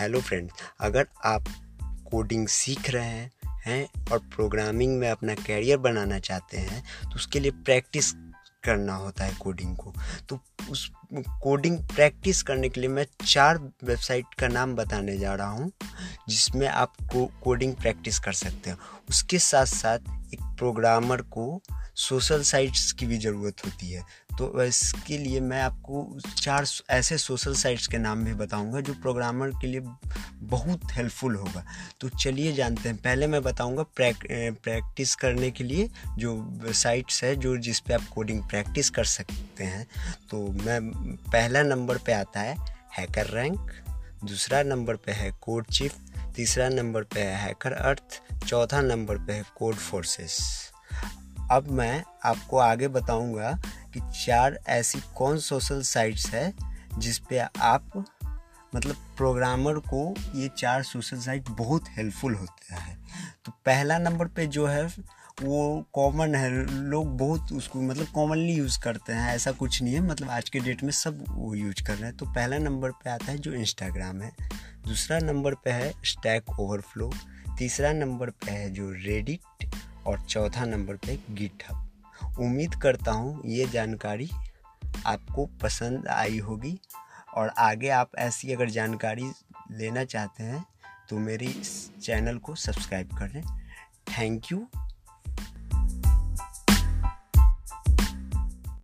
Hello friends अगर आप coding सीख रहे हैं हैं और प्रोग्रामिंग में अपना कैरियर बनाना चाहते हैं तो उसके लिए प्रैक्टिस करना होता है कोडिंग को। तो उस कोडिंग प्रैक्टिस करने के लिए मैं चार वेबसाइट का नाम बताने जा रहा हूँ जिसमें आप को, कोडिंग प्रैक्टिस कर सकते हैं। उसके साथ साथ एक प्रोग्रामर को सोशल साइट्स की भी ज़रूरत होती है। तो इसके लिए मैं आपको चार ऐसे सोशल साइट्स के नाम भी बताऊँगा जो प्रोग्रामर के लिए बहुत हेल्पफुल होगा। तो चलिए जानते हैं। पहले मैं बताऊँगा प्रैक, प्रैक्टिस करने के लिए जो साइट्स है जो जिस पे आप कोडिंग प्रैक्टिस कर सकते हैं। तो मैं पहला नंबर पे आता है हैकर रैंक दूसरा नंबर पे है कोड चिफ तीसरा नंबर पे है हैकर अर्थ चौथा नंबर पे है कोड फोर्सेस। अब मैं आपको आगे बताऊँगा कि चार ऐसी कौन सोशल साइट्स है जिस पे आप मतलब प्रोग्रामर को ये चार सोशल साइट बहुत हेल्पफुल होता है। तो पहला नंबर पे जो है, वो कॉमन है। लोग बहुत उसको मतलब कॉमनली यूज़ करते हैं। ऐसा कुछ नहीं है मतलब आज के डेट में सब वो यूज़ कर रहे हैं। तो पहला नंबर पे आता है जो इंस्टाग्राम है। दूसरा नंबर पे है स्टैक ओवरफ्लो तीसरा नंबर पे है जो रेडिट और चौथा नंबर पे गिटहब। उम्मीद करता हूँ ये जानकारी आपको पसंद आई होगी और आगे आप ऐसी अगर जानकारी लेना चाहते हैं तो मेरी इस चैनल को सब्सक्राइब करें थैंक यू।